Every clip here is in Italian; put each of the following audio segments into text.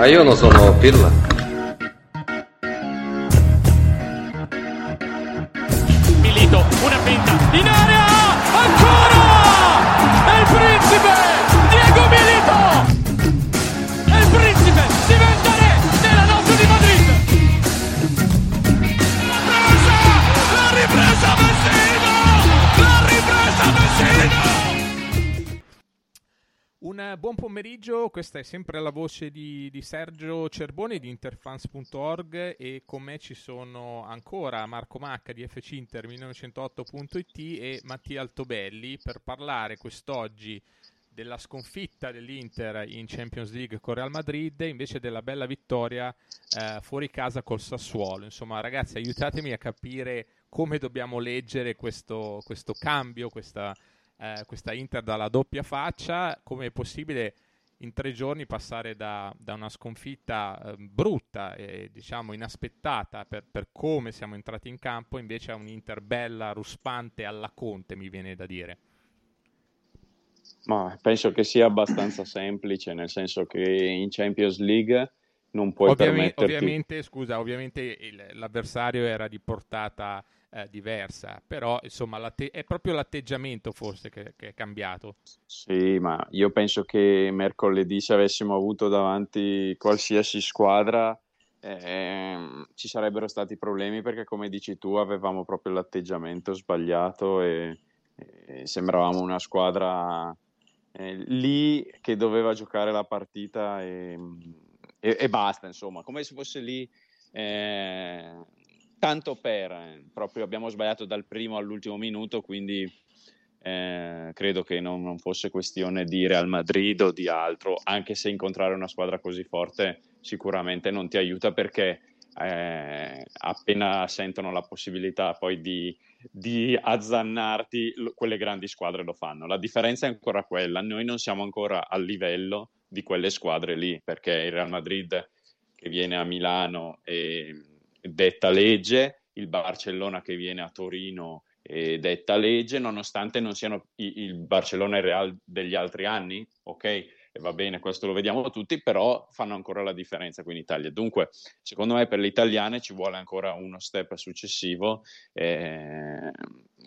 Ma io non sono Pirla. buon questa è sempre la voce di, di Sergio Cerboni di interfans.org e con me ci sono ancora Marco Macca di FC 1908.it e Mattia Altobelli per parlare quest'oggi della sconfitta dell'Inter in Champions League con Real Madrid invece della bella vittoria eh, fuori casa col Sassuolo. Insomma ragazzi aiutatemi a capire come dobbiamo leggere questo, questo cambio, questa eh, questa Inter dalla doppia faccia, come è possibile in tre giorni passare da, da una sconfitta eh, brutta e diciamo inaspettata per, per, come siamo entrati in campo invece a un'Inter bella, ruspante alla Conte mi viene da dire. Ma penso che sia abbastanza semplice, nel senso che in Champions League non puoi Ovviamente, permetterti... ovviamente scusa, ovviamente il, l'avversario era di portata eh, diversa, però insomma è proprio l'atteggiamento forse che, che, è cambiato. Sì, ma io penso che mercoledì se avessimo avuto davanti qualsiasi squadra eh, ci sarebbero stati problemi perché come dici tu avevamo proprio l'atteggiamento sbagliato e, e sembravamo una squadra eh, lì che doveva giocare la partita e, e, e, basta, insomma, come se fosse lì eh, tanto per, eh, proprio abbiamo sbagliato dal primo all'ultimo minuto, quindi eh, credo che non, non, fosse questione di Real Madrid o di altro, anche se incontrare una squadra così forte sicuramente non ti aiuta perché eh, appena sentono la possibilità poi di, di azzannarti, quelle grandi squadre lo fanno. La differenza è ancora quella, noi non siamo ancora al livello di quelle squadre lì, perché il Real Madrid che viene a Milano e detta legge, il Barcellona che viene a Torino e detta legge, nonostante non siano il Barcellona e Real degli altri anni, ok? E va bene, questo lo vediamo tutti, però fanno ancora la differenza qui in Italia. Dunque, secondo me per le italiane ci vuole ancora uno step successivo, eh,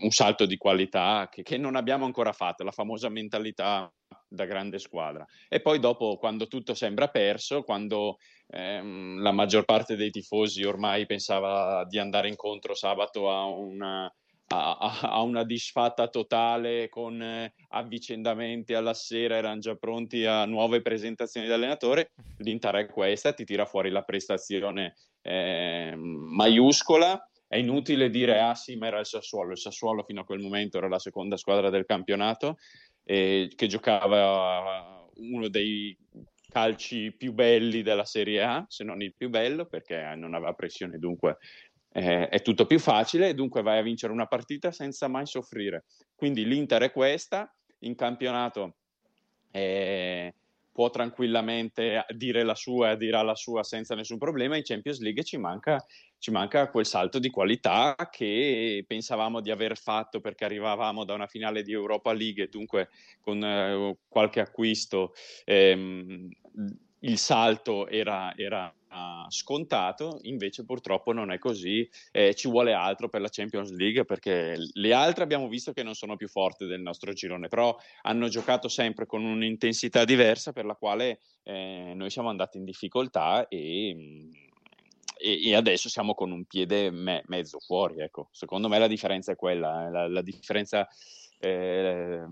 un salto di qualità che, che non abbiamo ancora fatto, la famosa mentalità da grande squadra. E poi dopo, quando tutto sembra perso, quando ehm, la maggior parte dei tifosi ormai pensava di andare incontro sabato a una, a, a una disfatta totale con eh, avvicendamenti alla sera, erano già pronti a nuove presentazioni di allenatore, l'Inter è questa, ti tira fuori la prestazione eh, maiuscola. È inutile dire, ah sì, ma era il Sassuolo. Il Sassuolo fino a quel momento era la seconda squadra del campionato eh, che giocava uno dei calci più belli della Serie A, se non il più bello, perché non aveva pressione, dunque eh, è tutto più facile dunque vai a vincere una partita senza mai soffrire. Quindi l'Inter è questa, in campionato eh, può tranquillamente dire la sua e dirà la sua senza nessun problema, in Champions League ci manca ci manca quel salto di qualità che pensavamo di aver fatto perché arrivavamo da una finale di Europa League e dunque con eh, qualche acquisto ehm, il salto era, era uh, scontato, invece purtroppo non è così, eh, ci vuole altro per la Champions League perché le altre abbiamo visto che non sono più forti del nostro girone, però hanno giocato sempre con un'intensità diversa per la quale eh, noi siamo andati in difficoltà e e, adesso siamo con un piede me, mezzo fuori. Ecco. Secondo me la differenza è quella, eh, la, la differenza eh,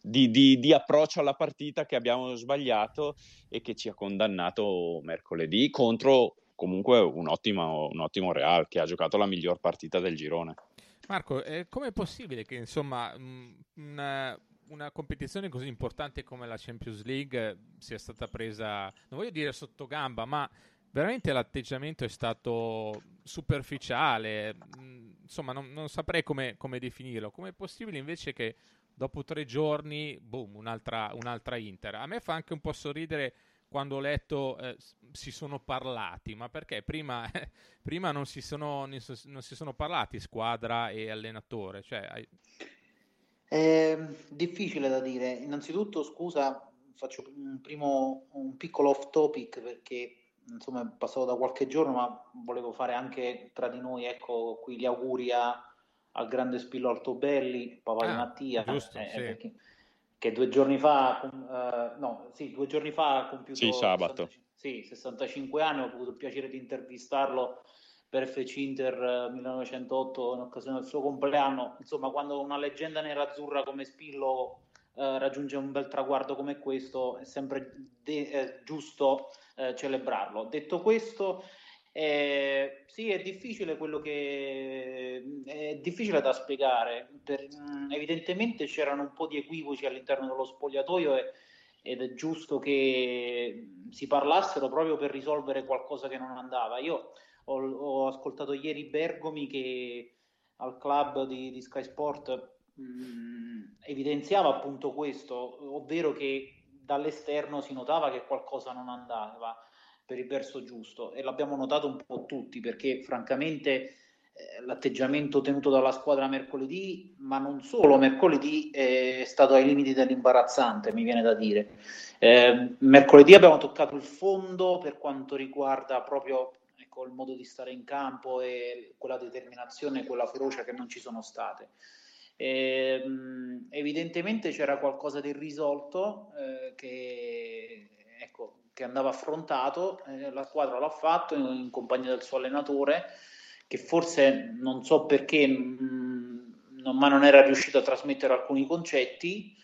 di, di, di, approccio alla partita che abbiamo sbagliato e che ci ha condannato mercoledì contro comunque un ottimo, un ottimo Real che ha giocato la miglior partita del girone. Marco, eh, com'è possibile che insomma una, una competizione così importante come la Champions League sia stata presa, non voglio dire sotto gamba, ma veramente l'atteggiamento è stato superficiale, mm, insomma non, non saprei come, come definirlo. Com'è possibile invece che dopo tre giorni, boom, un'altra, un'altra Inter? A me fa anche un po' sorridere quando ho letto eh, si sono parlati, ma perché prima, eh, prima non, si sono, non, si sono, parlati squadra e allenatore? Cioè, hai... È difficile da dire. Innanzitutto, scusa, faccio un primo un piccolo off topic perché insomma è passato da qualche giorno, ma volevo fare anche tra di noi, ecco, qui gli auguri a, al grande Spillo Altobelli, papà ah, di Mattia, giusto, eh, sì. perché, che due giorni fa, uh, no, sì, due giorni fa ha compiuto sì, sabato. 65, sì, 65 anni, ho avuto il piacere di intervistarlo per FC Inter 1908 in occasione del suo compleanno. Insomma, quando una leggenda nerazzurra come Spillo eh, raggiunge un bel traguardo come questo, è sempre de- eh, giusto eh, celebrarlo. Detto questo, eh, sì, è difficile quello che è difficile da spiegare. Per, mm, evidentemente c'erano un po' di equivoci all'interno dello spogliatoio e, ed è giusto che si parlassero proprio per risolvere qualcosa che non andava. Io ho, ho ascoltato ieri Bergomi che al club di, di Sky Sport mh, mm, evidenziava appunto questo, ovvero che dall'esterno si notava che qualcosa non andava per il verso giusto e l'abbiamo notato un po' tutti perché francamente eh, l'atteggiamento tenuto dalla squadra mercoledì, ma non solo mercoledì, è stato ai limiti dell'imbarazzante, mi viene da dire. Eh, mercoledì abbiamo toccato il fondo per quanto riguarda proprio ecco, il modo di stare in campo e quella determinazione, quella ferocia che non ci sono state. Eh, evidentemente c'era qualcosa di irrisolto eh, che, ecco, che, andava affrontato, eh, la squadra l'ha fatto in, in, compagnia del suo allenatore che forse non so perché mh, non, ma non era riuscito a trasmettere alcuni concetti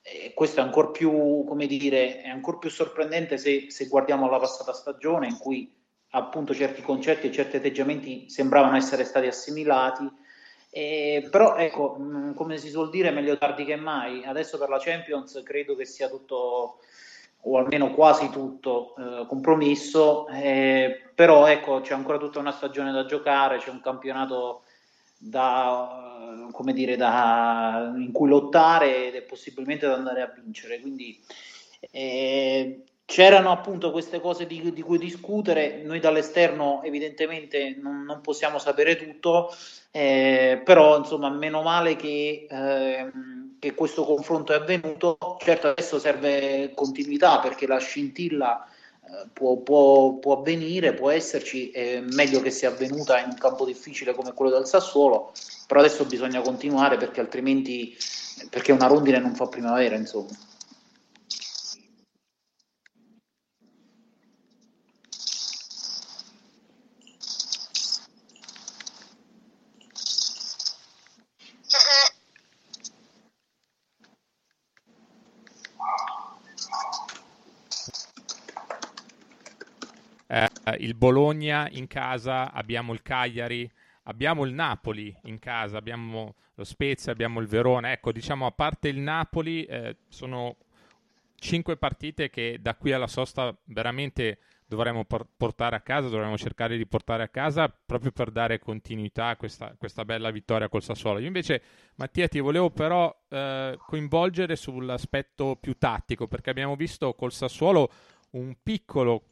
e questo è ancora più, come dire, è ancora più sorprendente se, se guardiamo la passata stagione in cui appunto certi concetti e certi atteggiamenti sembravano essere stati assimilati eh, però ecco, mh, mm, come si suol dire, meglio tardi che mai. Adesso per la Champions credo che sia tutto, o almeno quasi tutto, eh, compromesso, eh, però ecco, c'è ancora tutta una stagione da giocare, c'è un campionato da, come dire, da, in cui lottare ed è possibilmente da andare a vincere. Quindi eh, c'erano appunto queste cose di, di, cui discutere, noi dall'esterno evidentemente non, non possiamo sapere tutto, eh, però insomma meno male che, eh, che, questo confronto è avvenuto, certo adesso serve continuità perché la scintilla eh, può, può, può, avvenire, può esserci, è meglio che sia avvenuta in un campo difficile come quello del Sassuolo, però adesso bisogna continuare perché altrimenti perché una rondine non fa primavera insomma. Il Bologna in casa, abbiamo il Cagliari, abbiamo il Napoli in casa, abbiamo lo Spezia, abbiamo il Verona. Ecco, diciamo, a parte il Napoli, eh, sono cinque partite che da qui alla sosta veramente dovremmo por- portare a casa, dovremmo cercare di portare a casa proprio per dare continuità a questa, questa bella vittoria col Sassuolo. Io invece, Mattia, ti volevo però eh, coinvolgere sull'aspetto più tattico, perché abbiamo visto col Sassuolo un piccolo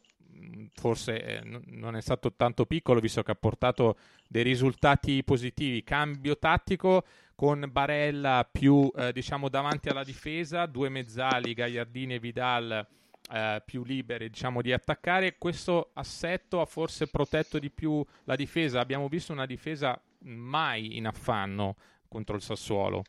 forse eh, non è stato tanto piccolo visto che ha portato dei risultati positivi. Cambio tattico con Barella più eh, diciamo davanti alla difesa, due mezzali, Gagliardini e Vidal eh, più liberi diciamo di attaccare. Questo assetto ha forse protetto di più la difesa. Abbiamo visto una difesa mai in affanno contro il Sassuolo.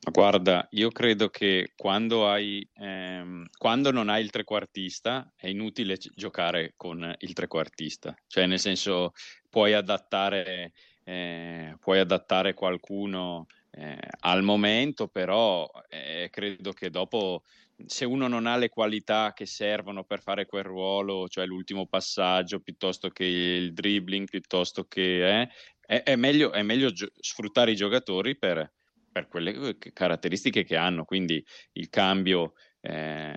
Guarda, io credo che quando, hai, ehm, quando non hai il trequartista è inutile giocare con il trequartista, cioè nel senso puoi adattare, eh, puoi adattare qualcuno eh, al momento, però eh, credo che dopo se uno non ha le qualità che servono per fare quel ruolo, cioè l'ultimo passaggio piuttosto che il dribbling, piuttosto che eh, è, è, meglio, è meglio gio- sfruttare i giocatori per per quelle caratteristiche che hanno. Quindi il cambio eh,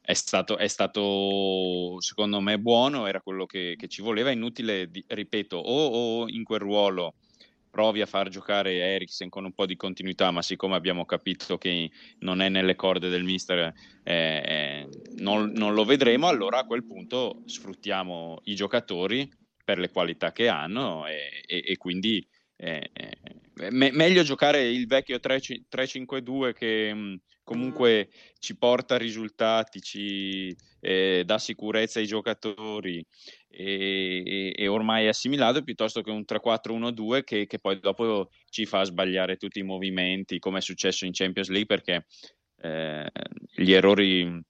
è, stato, è, stato, secondo me, buono, era quello che, che ci voleva. Inutile, di, ripeto, o, o, in quel ruolo provi a far giocare Eriksen con un po' di continuità, ma siccome abbiamo capito che non è nelle corde del mister, eh, eh non, non lo vedremo, allora a quel punto sfruttiamo i giocatori per le qualità che hanno e, e, e quindi eh, me- meglio giocare il vecchio 3-5-2 che mh, mm, comunque ci porta risultati, ci eh, dà sicurezza ai giocatori e, e, ormai è assimilato piuttosto che un 3-4-1-2 che, che, poi dopo ci fa sbagliare tutti i movimenti come è successo in Champions League perché eh, gli errori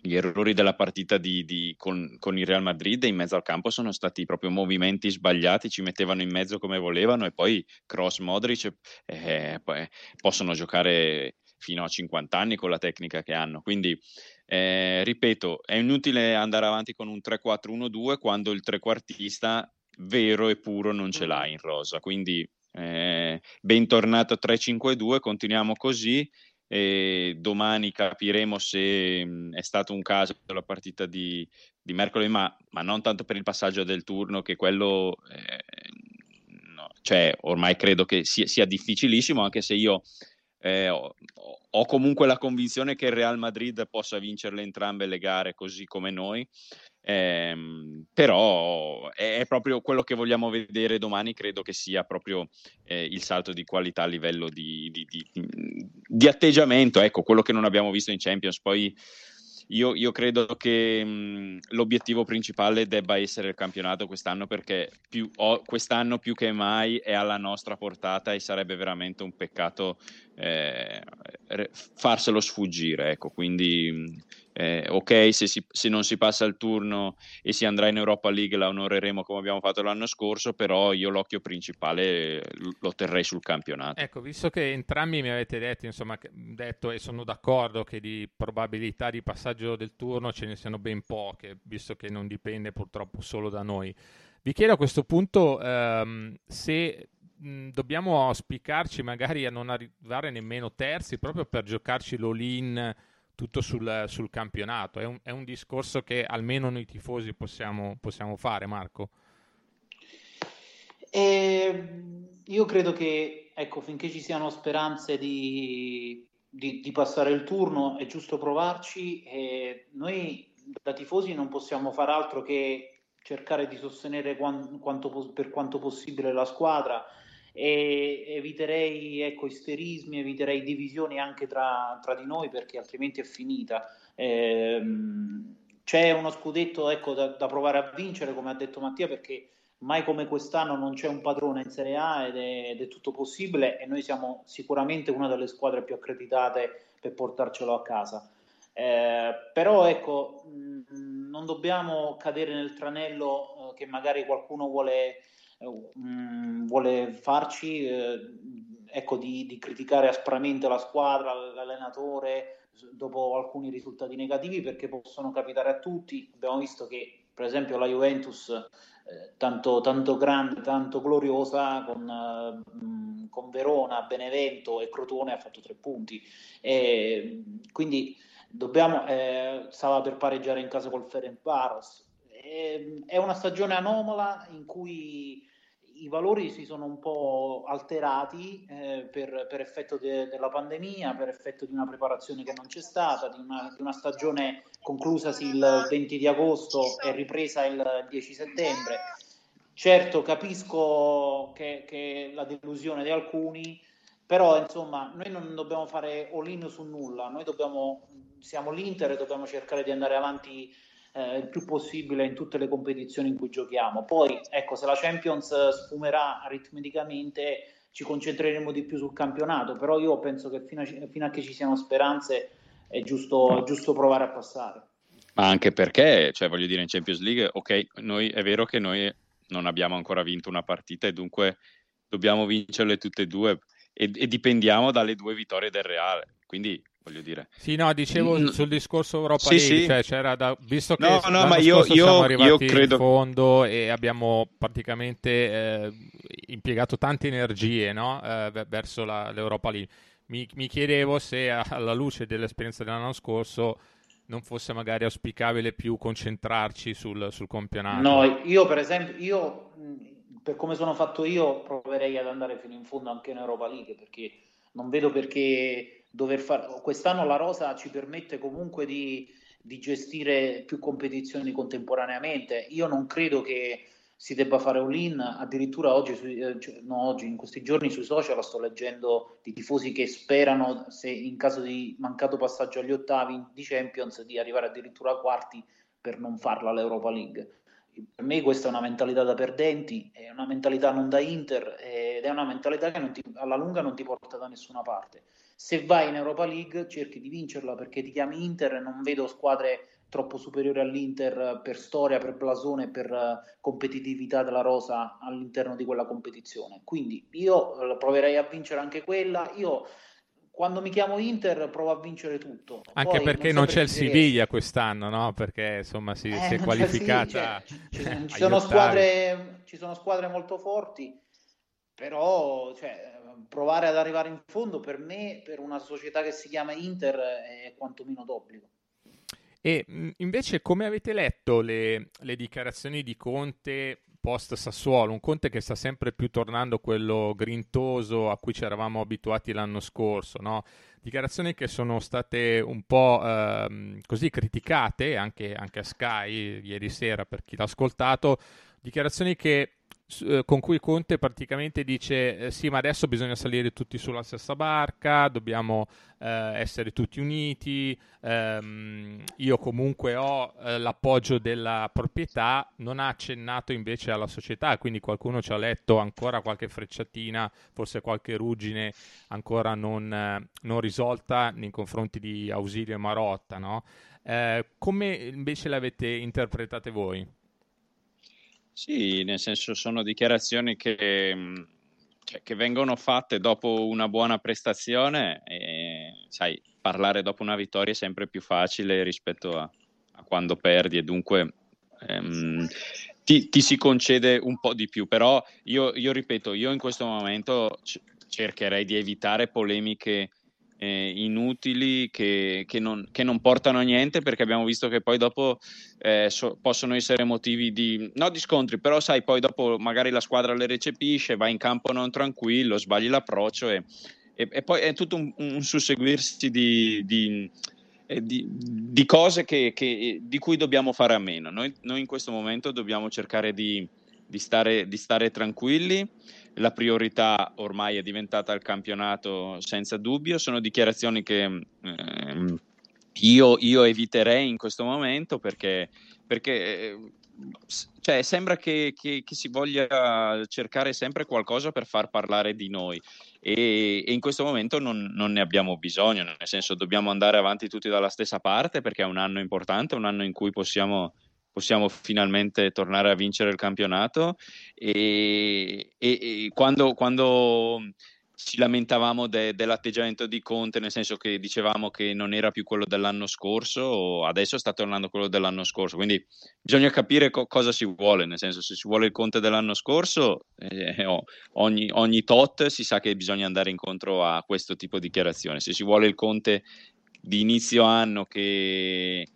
gli errori della partita di, di, con, con, il Real Madrid in mezzo al campo sono stati proprio movimenti sbagliati, ci mettevano in mezzo come volevano e poi Cross Modric eh, possono giocare fino a 50 anni con la tecnica che hanno. Quindi, eh, ripeto, è inutile andare avanti con un 3-4-1-2 quando il trequartista vero e puro non ce l'ha in rosa. Quindi, eh, bentornato 3-5-2, continuiamo così e domani capiremo se mh, è stato un caso la partita di, di mercoledì, ma, ma, non tanto per il passaggio del turno, che quello eh, no, cioè, ormai credo che sia, sia difficilissimo, anche se io eh, ho, ho, comunque la convinzione che il Real Madrid possa vincerle entrambe le gare così come noi. Eh, però è, proprio quello che vogliamo vedere domani, credo che sia proprio eh, il salto di qualità a livello di, di, di, di, atteggiamento, ecco, quello che non abbiamo visto in Champions. Poi io, io credo che mh, l'obiettivo principale debba essere il campionato quest'anno perché più, oh, quest'anno più che mai è alla nostra portata e sarebbe veramente un peccato eh, farselo sfuggire. Ecco, quindi eh, ok, se, si, se, non si passa il turno e si andrà in Europa League la onoreremo come abbiamo fatto l'anno scorso, però io l'occhio principale lo terrei sul campionato. Ecco, visto che entrambi mi avete detto, insomma, detto e sono d'accordo che di probabilità di passaggio del turno ce ne siano ben poche, visto che non dipende purtroppo solo da noi. Vi chiedo a questo punto ehm, se mh, dobbiamo auspicarci magari a non arrivare nemmeno terzi proprio per giocarci l'all-in tutto sul, sul campionato. È un, è un, discorso che almeno noi tifosi possiamo, possiamo fare, Marco. Eh, io credo che, ecco, finché ci siano speranze di, di, di passare il turno, è giusto provarci. E noi da tifosi non possiamo fare altro che cercare di sostenere quanto, quanto, per quanto possibile la squadra e eviterei ecco, isterismi, eviterei divisioni anche tra, tra, di noi perché altrimenti è finita. Eh, c'è uno scudetto ecco, da, da, provare a vincere, come ha detto Mattia, perché mai come quest'anno non c'è un padrone in Serie A ed è, ed è tutto possibile e noi siamo sicuramente una delle squadre più accreditate per portarcelo a casa. Eh, però ecco, mh, non dobbiamo cadere nel tranello eh, che magari qualcuno vuole Mm, vuole farci eh, ecco, di, di, criticare aspramente la squadra, l'allenatore dopo alcuni risultati negativi perché possono capitare a tutti. Abbiamo visto che per esempio la Juventus eh, tanto, tanto, grande, tanto gloriosa con, eh, con, Verona, Benevento e Crotone ha fatto tre punti. E, quindi dobbiamo, eh, stava per pareggiare in casa col Ferencvaros. È una stagione anomala in cui i valori si sono un po' alterati eh, per, per, effetto de, della pandemia, per effetto di una preparazione che non c'è stata, di una, di una, stagione conclusasi il 20 di agosto e ripresa il 10 settembre. Certo, capisco che, che la delusione di alcuni, però insomma noi non dobbiamo fare all-in su nulla, noi dobbiamo, siamo l'Inter e dobbiamo cercare di andare avanti eh, il più possibile in tutte le competizioni in cui giochiamo. Poi, ecco, se la Champions sfumerà aritmeticamente, ci concentreremo di più sul campionato, però io penso che fino a, fino a che ci siano speranze è giusto, è giusto provare a passare. Ma anche perché, cioè, voglio dire, in Champions League, ok, noi, è vero che noi non abbiamo ancora vinto una partita e dunque dobbiamo vincerle tutte e due e, e dipendiamo dalle due vittorie del Reale. Quindi voglio dire. Sì, no, dicevo mm. sul discorso Europa sì, League, sì. Cioè, c'era da, visto che no, no, ma io, io, siamo arrivati io credo... in fondo e abbiamo praticamente eh, impiegato tante energie no? eh, verso la, l'Europa League. Mi, mi chiedevo se alla luce dell'esperienza dell'anno scorso non fosse magari auspicabile più concentrarci sul, sul campionato. No, io per esempio, io per come sono fatto io proverei ad andare fino in fondo anche in Europa League perché non vedo perché dover fare quest'anno la rosa ci permette comunque di, di, gestire più competizioni contemporaneamente. Io non credo che si debba fare un in addirittura oggi, eh, cioè, no, oggi, in questi giorni sui social sto leggendo di tifosi che sperano, se in caso di mancato passaggio agli ottavi di Champions, di arrivare addirittura a quarti per non farla l'Europa League. Per me questa è una mentalità da perdenti, è una mentalità non da Inter ed è una mentalità che ti, alla lunga non ti porta da nessuna parte. Se vai in Europa League cerchi di vincerla perché ti chiami Inter e non vedo squadre troppo superiore all'Inter per storia, per blasone, per eh, competitività della rosa all'interno di quella competizione. Quindi io eh, proverei a vincere anche quella. Io quando mi chiamo Inter provo a vincere tutto. Anche Poi, perché non, non c'è il Siviglia quest'anno, no? Perché insomma si, eh, si è qualificata. Sì, cioè, ci, ci, sono squadre, ci, sono squadre, molto forti, però cioè, provare ad arrivare in fondo per me, per una società che si chiama Inter, è quantomeno d'obbligo. E invece come avete letto le, le dichiarazioni di Conte post Sassuolo, un Conte che sta sempre più tornando quello grintoso a cui ci eravamo abituati l'anno scorso, no? dichiarazioni che sono state un po' ehm, così criticate anche, anche, a Sky ieri sera per chi l'ha ascoltato, dichiarazioni che con cui Conte praticamente dice eh, sì ma adesso bisogna salire tutti sulla stessa barca, dobbiamo eh, essere tutti uniti, ehm, io comunque ho eh, l'appoggio della proprietà, non ha accennato invece alla società, quindi qualcuno ci ha letto ancora qualche frecciatina, forse qualche ruggine ancora non, eh, non risolta nei confronti di Ausilio e Marotta, no? Eh, come invece l'avete interpretate voi? Sì, nel senso sono dichiarazioni che, cioè, che vengono fatte dopo una buona prestazione e sai, parlare dopo una vittoria è sempre più facile rispetto a, a quando perdi e dunque ehm, ti, ti, si concede un po' di più, però io, io ripeto, io in questo momento cercherei di evitare polemiche eh, inutili che, che, non, che, non, portano a niente perché abbiamo visto che poi dopo eh, so, possono essere motivi di, no di scontri, però sai poi dopo magari la squadra le recepisce, va in campo non tranquillo, sbagli l'approccio e, e, e poi è tutto un, un susseguirsi di, di, eh, di cose che, che, di cui dobbiamo fare a meno. Noi, noi in questo momento dobbiamo cercare di, stare, di stare tranquilli. La priorità ormai è diventata il campionato senza dubbio, sono dichiarazioni che eh, io, io, eviterei in questo momento perché, perché eh, cioè, sembra che, che, che, si voglia cercare sempre qualcosa per far parlare di noi. E, e in questo momento non, non, ne abbiamo bisogno, nel senso dobbiamo andare avanti tutti dalla stessa parte perché è un anno importante, un anno in cui possiamo possiamo finalmente tornare a vincere il campionato. E, e, e quando, quando, ci lamentavamo de, dell'atteggiamento di Conte, nel senso che dicevamo che non era più quello dell'anno scorso, adesso sta tornando quello dell'anno scorso, quindi bisogna capire co- cosa si vuole, nel senso se si vuole il Conte dell'anno scorso, eh, ogni, ogni tot si sa che bisogna andare incontro a questo tipo di dichiarazione, se si vuole il Conte di inizio anno che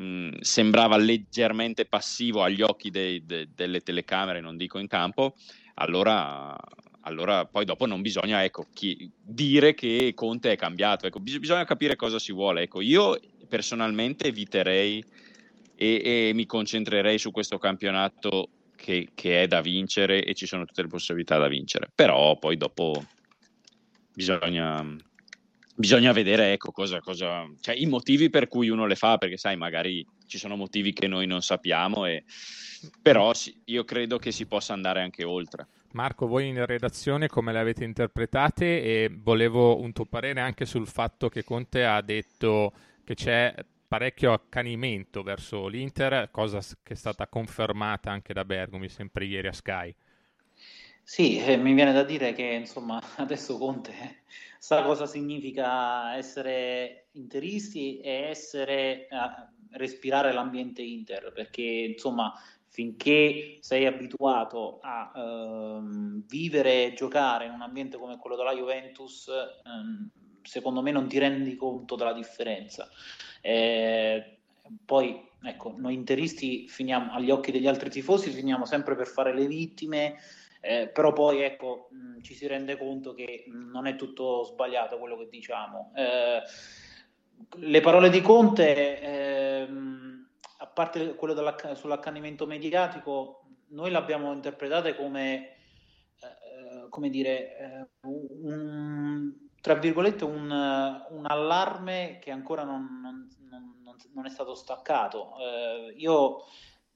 mh, sembrava leggermente passivo agli occhi dei, de, delle telecamere, non dico in campo, allora, allora poi dopo non bisogna ecco, chi, dire che Conte è cambiato, ecco, bis- bisogna capire cosa si vuole. Ecco, io personalmente eviterei e, e, mi concentrerei su questo campionato che, che, è da vincere e ci sono tutte le possibilità da vincere, però poi dopo bisogna, bisogna vedere ecco, cosa, cosa, cioè, i motivi per cui uno le fa, perché sai, magari ci sono motivi che noi non sappiamo, e... però io credo che si possa andare anche oltre. Marco, voi in redazione come le avete interpretate e volevo un tuo parere anche sul fatto che Conte ha detto che c'è parecchio accanimento verso l'Inter, cosa che è stata confermata anche da Bergomi sempre ieri a Sky. Sì, eh, mi viene da dire che insomma adesso Conte sa cosa significa essere interisti e essere, eh, respirare l'ambiente Inter, perché insomma finché sei abituato a ehm, vivere e giocare in un ambiente come quello della Juventus, ehm, secondo me non ti rendi conto della differenza. Eh, poi, ecco, noi interisti finiamo agli occhi degli altri tifosi, finiamo sempre per fare le vittime eh, però poi ecco, mh, ci si rende conto che non è tutto sbagliato quello che diciamo. Eh, le parole di Conte, ehm, a parte quello sull'accanimento mediatico, noi l'abbiamo interpretata come, eh, come dire, eh, un, tra virgolette, un, un, allarme che ancora non, non, non, non è stato staccato. Eh, io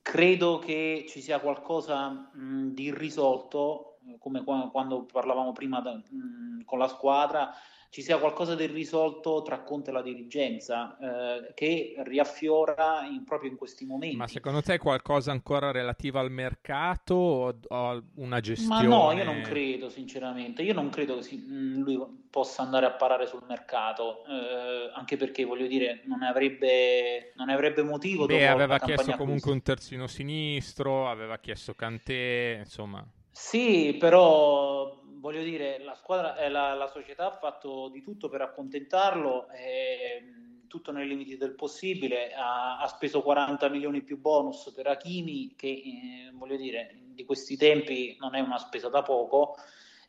credo che ci sia qualcosa mh, di irrisolto, come quando parlavamo prima da, mh, con la squadra, ci sia qualcosa del risolto tra Conte e la dirigenza eh, che riaffiora in, proprio in questi momenti. Ma secondo te è qualcosa ancora relativo al mercato o a una gestione? Ma no, io non credo sinceramente, io non credo che si, mm, lui possa andare a parare sul mercato, eh, anche perché voglio dire non ne avrebbe, non ne avrebbe motivo. Beh, aveva chiesto comunque un terzino sinistro, aveva chiesto Cantè, insomma. Sì, però voglio dire, la, squadra, eh, la, la, società ha fatto di tutto per accontentarlo, eh, tutto nei limiti del possibile, ha, ha, speso 40 milioni più bonus per Hakimi, che eh, voglio dire, di questi tempi non è una spesa da poco.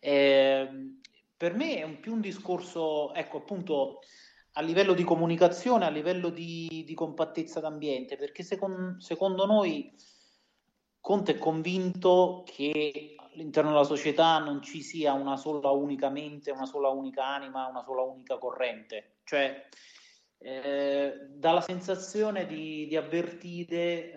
Ehm, per me è un, più un discorso, ecco appunto, a livello di comunicazione, a livello di, di compattezza d'ambiente, perché secondo, secondo noi Conte è convinto che all'interno della società non ci sia una sola unica mente, una sola unica anima, una sola unica corrente. Cioè, eh, dà la sensazione di, di avvertire eh,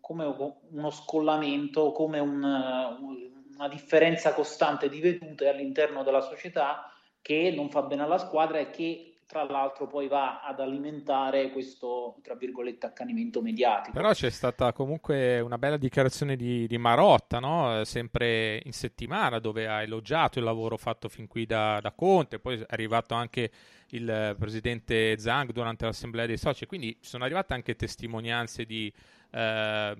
come uno scollamento, come un, una differenza costante di vedute all'interno della società che non fa bene alla squadra e che tra l'altro poi va ad alimentare questo, tra virgolette, accanimento mediatico. Però c'è stata comunque una bella dichiarazione di, di Marotta, no? sempre in settimana, dove ha elogiato il lavoro fatto fin qui da, da Conte, poi è arrivato anche il presidente Zhang durante l'assemblea dei soci, quindi sono arrivate anche testimonianze di... Eh,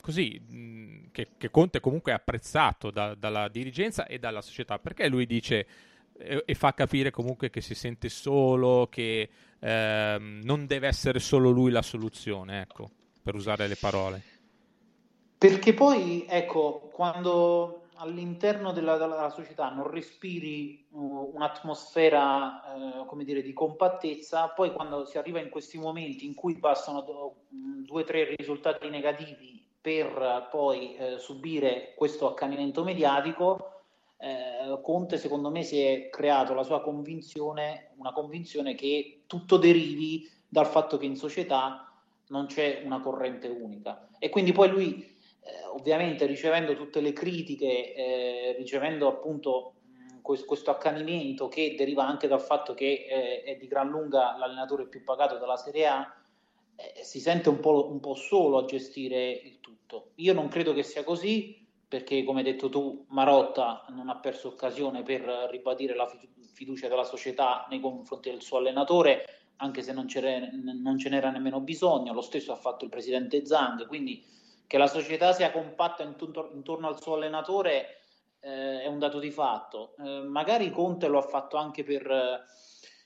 così che, che, Conte comunque è apprezzato da, dalla dirigenza e dalla società perché lui dice e, e, fa capire comunque che si sente solo, che ehm, non deve essere solo lui la soluzione, ecco, per usare le parole. Perché poi, ecco, quando all'interno della, della società non respiri uh, un'atmosfera, uh, come dire, di compattezza, poi quando si arriva in questi momenti in cui passano do, due o tre risultati negativi per poi uh, subire questo accanimento mediatico, eh, Conte secondo me si è creato la sua convinzione, una convinzione che tutto derivi dal fatto che in società non c'è una corrente unica e quindi poi lui eh, ovviamente ricevendo tutte le critiche, eh, ricevendo appunto mh, questo, questo, accanimento che deriva anche dal fatto che eh, è di gran lunga l'allenatore più pagato della Serie A, eh, si sente un po', un po' solo a gestire il tutto. Io non credo che sia così, perché come hai detto tu Marotta non ha perso occasione per ribadire la fiducia della società nei confronti del suo allenatore, anche se non, non ce n'era nemmeno bisogno, lo stesso ha fatto il presidente Zang, quindi che la società sia compatta intorno, intorno al suo allenatore eh, è un dato di fatto. Eh, magari Conte lo ha fatto anche per,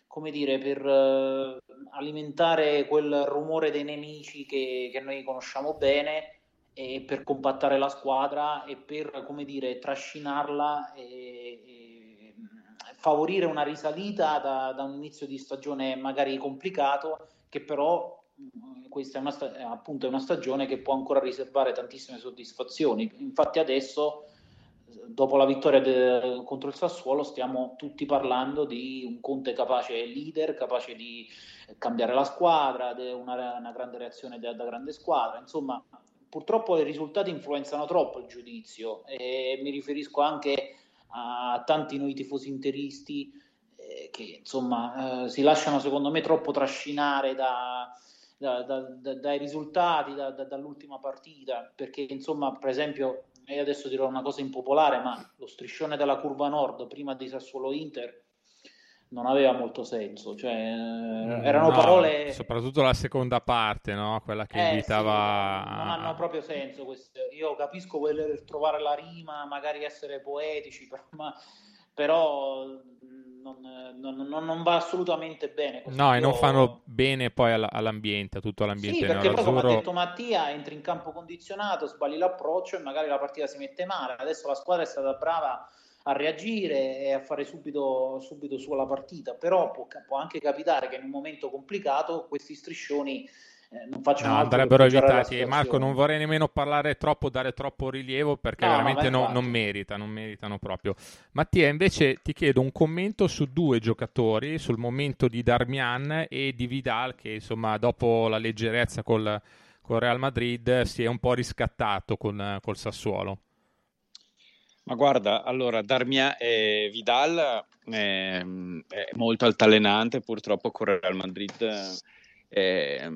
come dire, per eh, alimentare quel rumore dei nemici che, che noi conosciamo bene per compattare la squadra e per come dire, trascinarla e, e favorire una risalita da, da, un inizio di stagione magari complicato che però questa è una, appunto, è una stagione che può ancora riservare tantissime soddisfazioni. Infatti adesso dopo la vittoria de, contro il Sassuolo stiamo tutti parlando di un Conte capace leader, capace di cambiare la squadra, una, una grande reazione da, da grande squadra. Insomma purtroppo i risultati influenzano troppo il giudizio e mi riferisco anche a tanti noi tifosi interisti eh, che insomma eh, si lasciano secondo me troppo trascinare da, da, da, dai risultati dall'ultima partita perché insomma per esempio io adesso dirò una cosa impopolare ma lo striscione della curva nord prima di Sassuolo Inter non aveva molto senso, cioè mm, erano no, parole... Soprattutto la seconda parte, no? Quella che eh, invitava... Sì, non hanno proprio senso queste. Io capisco voler trovare la rima, magari essere poetici, però, ma, però non, non, non, va assolutamente bene. No, e non fanno bene poi all'ambiente, a tutto l'ambiente. Sì, perché poi, come ha detto Mattia, entri in campo condizionato, sbagli l'approccio e magari la partita si mette male. Adesso la squadra è stata brava a reagire e a fare subito, subito sulla partita, però può, può, anche capitare che in un momento complicato questi striscioni eh, non facciano no, andrebbero evitati. Marco, non vorrei nemmeno parlare troppo, dare troppo rilievo perché no, veramente no, non merita, non meritano proprio. Mattia, invece ti chiedo un commento su due giocatori, sul momento di Darmian e di Vidal, che insomma dopo la leggerezza col, col Real Madrid si è un po' riscattato con, col Sassuolo. Ma guarda, allora Darmian e Vidal è, è molto altalenante, purtroppo con il Real Madrid eh,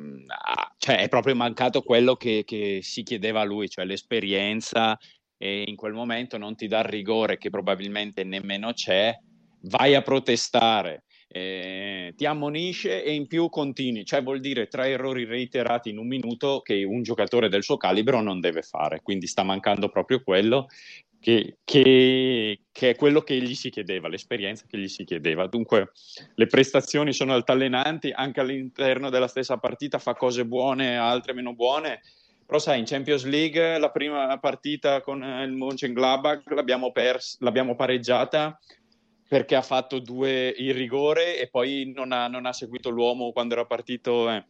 cioè è proprio mancato quello che, che, si chiedeva a lui, cioè l'esperienza e in quel momento non ti dà il rigore che probabilmente nemmeno c'è, vai a protestare, eh, ti ammonisce e in più continui, cioè vuol dire tre errori reiterati in un minuto che un giocatore del suo calibro non deve fare, quindi sta mancando proprio quello che, che, che, è quello che gli si chiedeva, l'esperienza che gli si chiedeva. Dunque le prestazioni sono altalenanti, anche all'interno della stessa partita fa cose buone, altre meno buone, però sai, in Champions League la prima partita con il Mönchengladbach l'abbiamo, pers- l'abbiamo pareggiata perché ha fatto due in rigore e poi non ha, non ha seguito l'uomo quando era partito. Eh.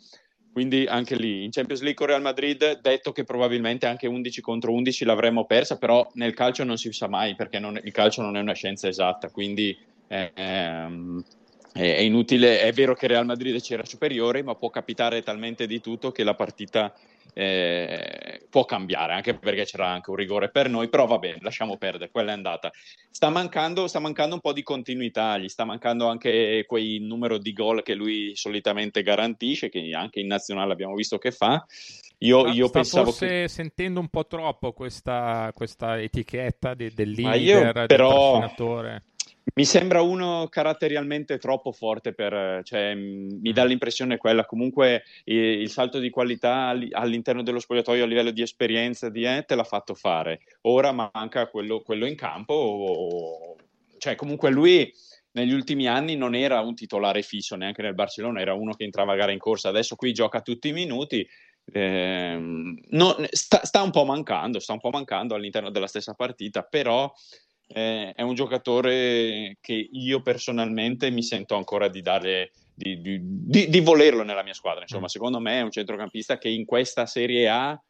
Quindi anche lì in Champions League con Real Madrid, detto che probabilmente anche 11 contro 11 l'avremmo persa, però nel calcio non si sa mai perché non, il calcio non è una scienza esatta, quindi eh, ehm, è inutile, è vero che Real Madrid c'era superiore, ma può capitare talmente di tutto che la partita eh, può cambiare, anche perché c'era anche un rigore per noi, però va bene, lasciamo perdere, quella è andata. Sta mancando, sta mancando un po' di continuità, gli sta mancando anche quei numero di gol che lui solitamente garantisce, che anche in nazionale abbiamo visto che fa. Io, io sta pensavo forse che... sentendo un po' troppo questa, questa etichetta de, del leader, però... del mi sembra uno caratterialmente troppo forte per, cioè, mi dà mm. l'impressione quella, comunque il salto di qualità all'interno dello spogliatoio a livello di esperienza di eh, te l'ha fatto fare, ora manca quello, quello in campo, cioè comunque lui negli ultimi anni non era un titolare fisso neanche nel Barcellona, era uno che entrava a gara in corsa, adesso qui gioca tutti i minuti, eh, no, sta, sta, un po' mancando, sta un po' mancando all'interno della stessa partita, però eh, è un giocatore che io personalmente mi sento ancora di dare di, di, di, di, volerlo nella mia squadra. Insomma, mm. secondo me è un centrocampista che in questa Serie A,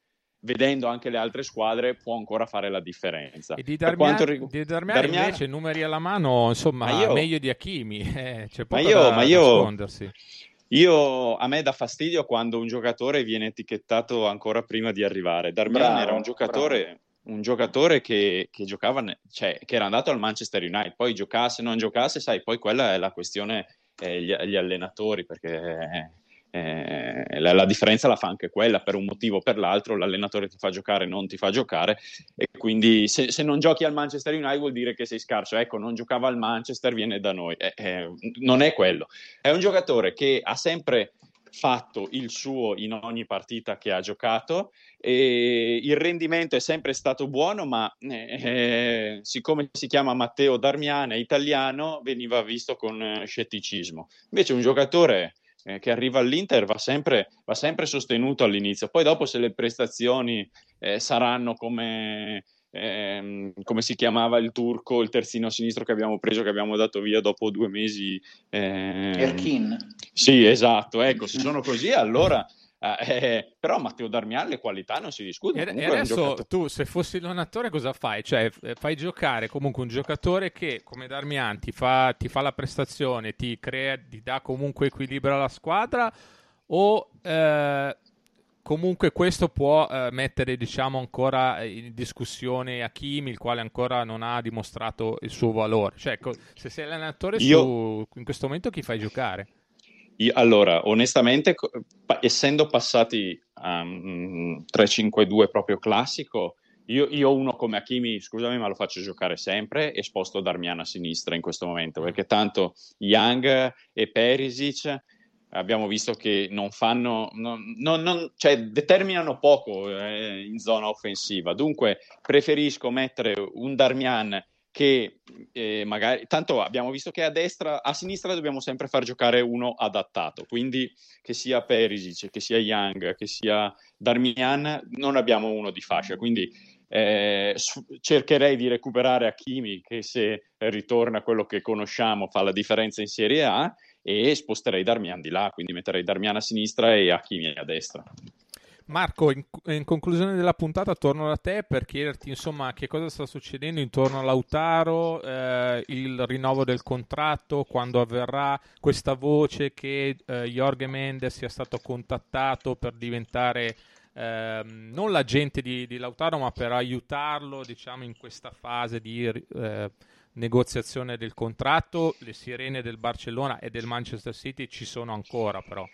vedendo anche le altre squadre, può ancora fare la differenza. E di Darmian, rig- di Darmian, Darmian... invece, numeri alla mano, insomma, io... meglio di Hakimi. Eh, c'è poco ma io, da ma io... nascondersi. Io, a me dà fastidio quando un giocatore viene etichettato ancora prima di arrivare. Darmian bravo, era un giocatore bravo un giocatore che, che giocava, cioè, che era andato al Manchester United, poi giocasse non giocasse, sai, poi quella è la questione eh, gli, gli, allenatori, perché eh, eh, la, la, differenza la fa anche quella, per un motivo o per l'altro, l'allenatore ti fa giocare, non ti fa giocare, e quindi se, se, non giochi al Manchester United vuol dire che sei scarso, ecco, non giocava al Manchester, viene da noi, eh, eh non è quello, è un giocatore che ha sempre fatto il suo in ogni partita che ha giocato e il rendimento è sempre stato buono ma eh, siccome si chiama Matteo Darmian italiano veniva visto con eh, scetticismo. Invece un giocatore eh, che arriva all'Inter va sempre, va sempre, sostenuto all'inizio. Poi dopo se le prestazioni eh, saranno come ehm, come si chiamava il turco, il terzino sinistro che abbiamo preso, che abbiamo dato via dopo due mesi. Ehm... Erkin. Sì, esatto, ecco, se sono così allora... Eh, eh, però Matteo Darmian le qualità non si discutono. E, e adesso tu, se fossi l'allenatore, cosa fai? Cioè, fai giocare comunque un giocatore che, come Darmian, ti fa, ti fa la prestazione, ti crea, ti dà comunque equilibrio alla squadra, o eh, comunque questo può eh, mettere diciamo ancora in discussione Hakimi il quale ancora non ha dimostrato il suo valore cioè se sei allenatore Io... su, in questo momento chi fai giocare? Io, allora onestamente pa- essendo passati a um, 3-5-2 proprio classico io, io, uno come Hakimi, scusami, ma lo faccio giocare sempre e sposto Darmian a sinistra in questo momento, perché tanto Young e Perisic abbiamo visto che non fanno, non, non, non, cioè determinano poco eh, in zona offensiva. Dunque preferisco mettere un Darmian che eh, magari, tanto abbiamo visto che a destra, a sinistra dobbiamo sempre far giocare uno adattato, quindi che sia Perisic, che sia Young, che sia Darmian, non abbiamo uno di fascia, quindi eh, cercherei di recuperare Hakimi che se ritorna quello che conosciamo fa la differenza in Serie A e sposterei Darmian di là, quindi metterei Darmian a sinistra e Hakimi a destra. Marco, in, in, conclusione della puntata torno da te per chiederti insomma che cosa sta succedendo intorno a Lautaro, eh, il rinnovo del contratto, quando avverrà questa voce che eh, Jorge Mendes sia stato contattato per diventare eh, non l'agente di, di, Lautaro ma per aiutarlo diciamo in questa fase di eh, negoziazione del contratto. Le sirene del Barcellona e del Manchester City ci sono ancora però.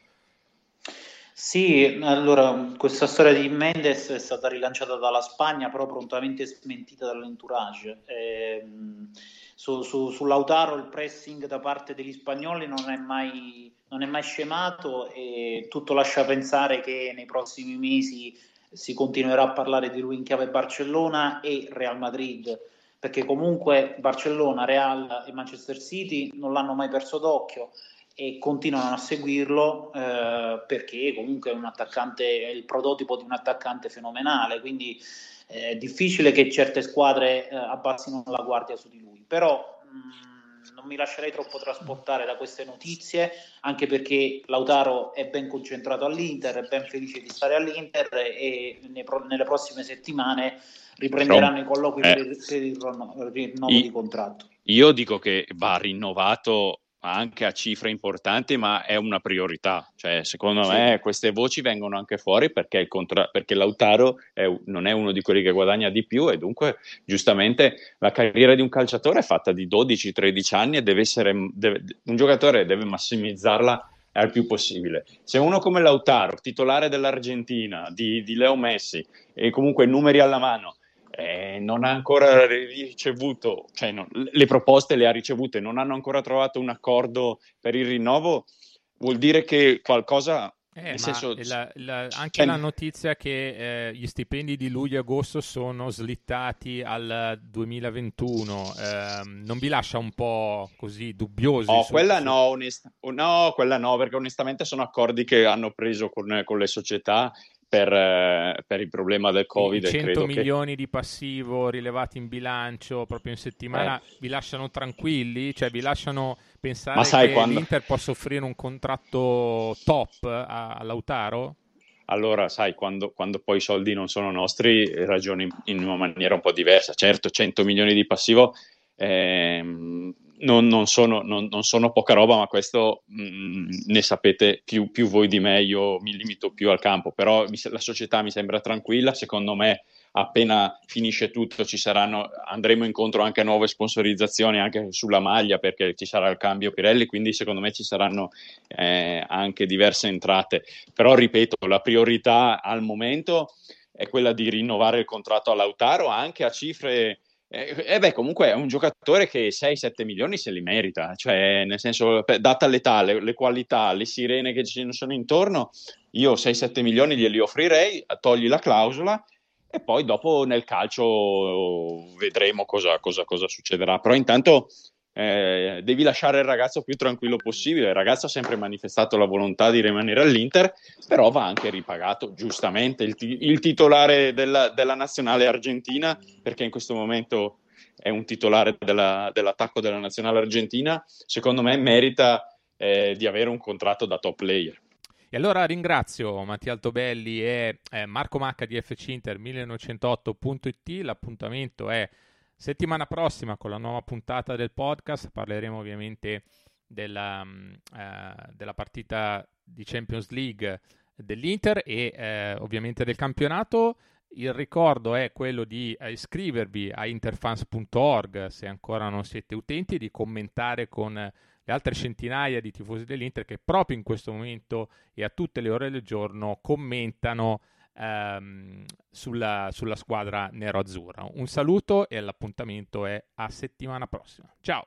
Sì, allora questa storia di Mendes è stata rilanciata dalla Spagna, però prontamente smentita dall'entourage. Eh, su, su, su, Lautaro il pressing da parte degli spagnoli non è, mai, non è mai scemato e tutto lascia pensare che nei prossimi mesi si continuerà a parlare di lui in chiave Barcellona e Real Madrid, perché comunque Barcellona, Real e Manchester City non l'hanno mai perso d'occhio e continuano a seguirlo eh, perché comunque è un attaccante, è il prototipo di un attaccante fenomenale, quindi eh, è difficile che certe squadre eh, abbassino la guardia su di lui, però mh, mm, non mi lascerei troppo trasportare da queste notizie, anche perché Lautaro è ben concentrato all'Inter, è ben felice di stare all'Inter e pro- nelle prossime settimane riprenderanno i colloqui per, il, per il rinnovo di contratto. Io dico che va rinnovato anche a cifre importanti, ma è una priorità. Cioè, secondo sì. me queste voci vengono anche fuori perché, contra- perché Lautaro è, non è uno di quelli che guadagna di più e dunque giustamente la carriera di un calciatore è fatta di 12-13 anni e deve essere, deve, un giocatore deve massimizzarla al più possibile. Se uno come Lautaro, titolare dell'Argentina, di, di Leo Messi, e comunque numeri alla mano, eh, non ha ancora ricevuto, cioè no, le proposte le ha ricevute, non hanno ancora trovato un accordo per il rinnovo, vuol dire che qualcosa... Eh, senso, la, la, anche cioè, la notizia che eh, gli stipendi di luglio e agosto sono slittati al 2021 eh, non vi lascia un po' così dubbiosi? Oh, quella. No, onest- no, quella no, perché onestamente sono accordi che hanno preso con, con le società per, eh, per, il problema del Covid. I 100 milioni che... di passivo rilevati in bilancio proprio in settimana eh. vi lasciano tranquilli? Cioè vi lasciano pensare che quando... l'Inter possa offrire un contratto top a, a Lautaro? Allora, sai, quando, quando, poi i soldi non sono nostri, ragioni in una maniera un po' diversa. Certo, 100 milioni di passivo ehm, non, non, sono, non, non, sono, poca roba, ma questo mh, mm, ne sapete più, più, voi di me, io mi limito più al campo, però la società mi sembra tranquilla, secondo me appena finisce tutto saranno, andremo incontro anche a nuove sponsorizzazioni anche sulla maglia perché ci sarà il cambio Pirelli, quindi secondo me ci saranno eh, anche diverse entrate, però ripeto, la priorità al momento è quella di rinnovare il contratto all'Autaro anche a cifre eh, eh, beh, comunque è un giocatore che 6-7 milioni se li merita, cioè nel senso, data l'età, le, le, qualità, le sirene che ci sono intorno, io 6-7 milioni glieli offrirei, togli la clausola e poi dopo nel calcio vedremo cosa, cosa, cosa succederà. Però intanto eh, devi lasciare il ragazzo più tranquillo possibile. Il ragazzo ha sempre manifestato la volontà di rimanere all'Inter, però va anche ripagato giustamente il, t- il titolare della, della, nazionale argentina, perché in questo momento è un titolare della, dell'attacco della nazionale argentina, secondo me merita eh, di avere un contratto da top player. E allora ringrazio Mattia Altobelli e eh, Marco Macca di FC Inter 1908.it. L'appuntamento è Settimana prossima con la nuova puntata del podcast parleremo ovviamente della, uh, della partita di Champions League dell'Inter e uh, ovviamente del campionato. Il ricordo è quello di uh, iscrivervi a interfans.org se ancora non siete utenti e di commentare con le altre centinaia di tifosi dell'Inter che proprio in questo momento e a tutte le ore del giorno commentano ehm, sulla, sulla squadra nero-azzurra. Un saluto e l'appuntamento è a settimana prossima. Ciao!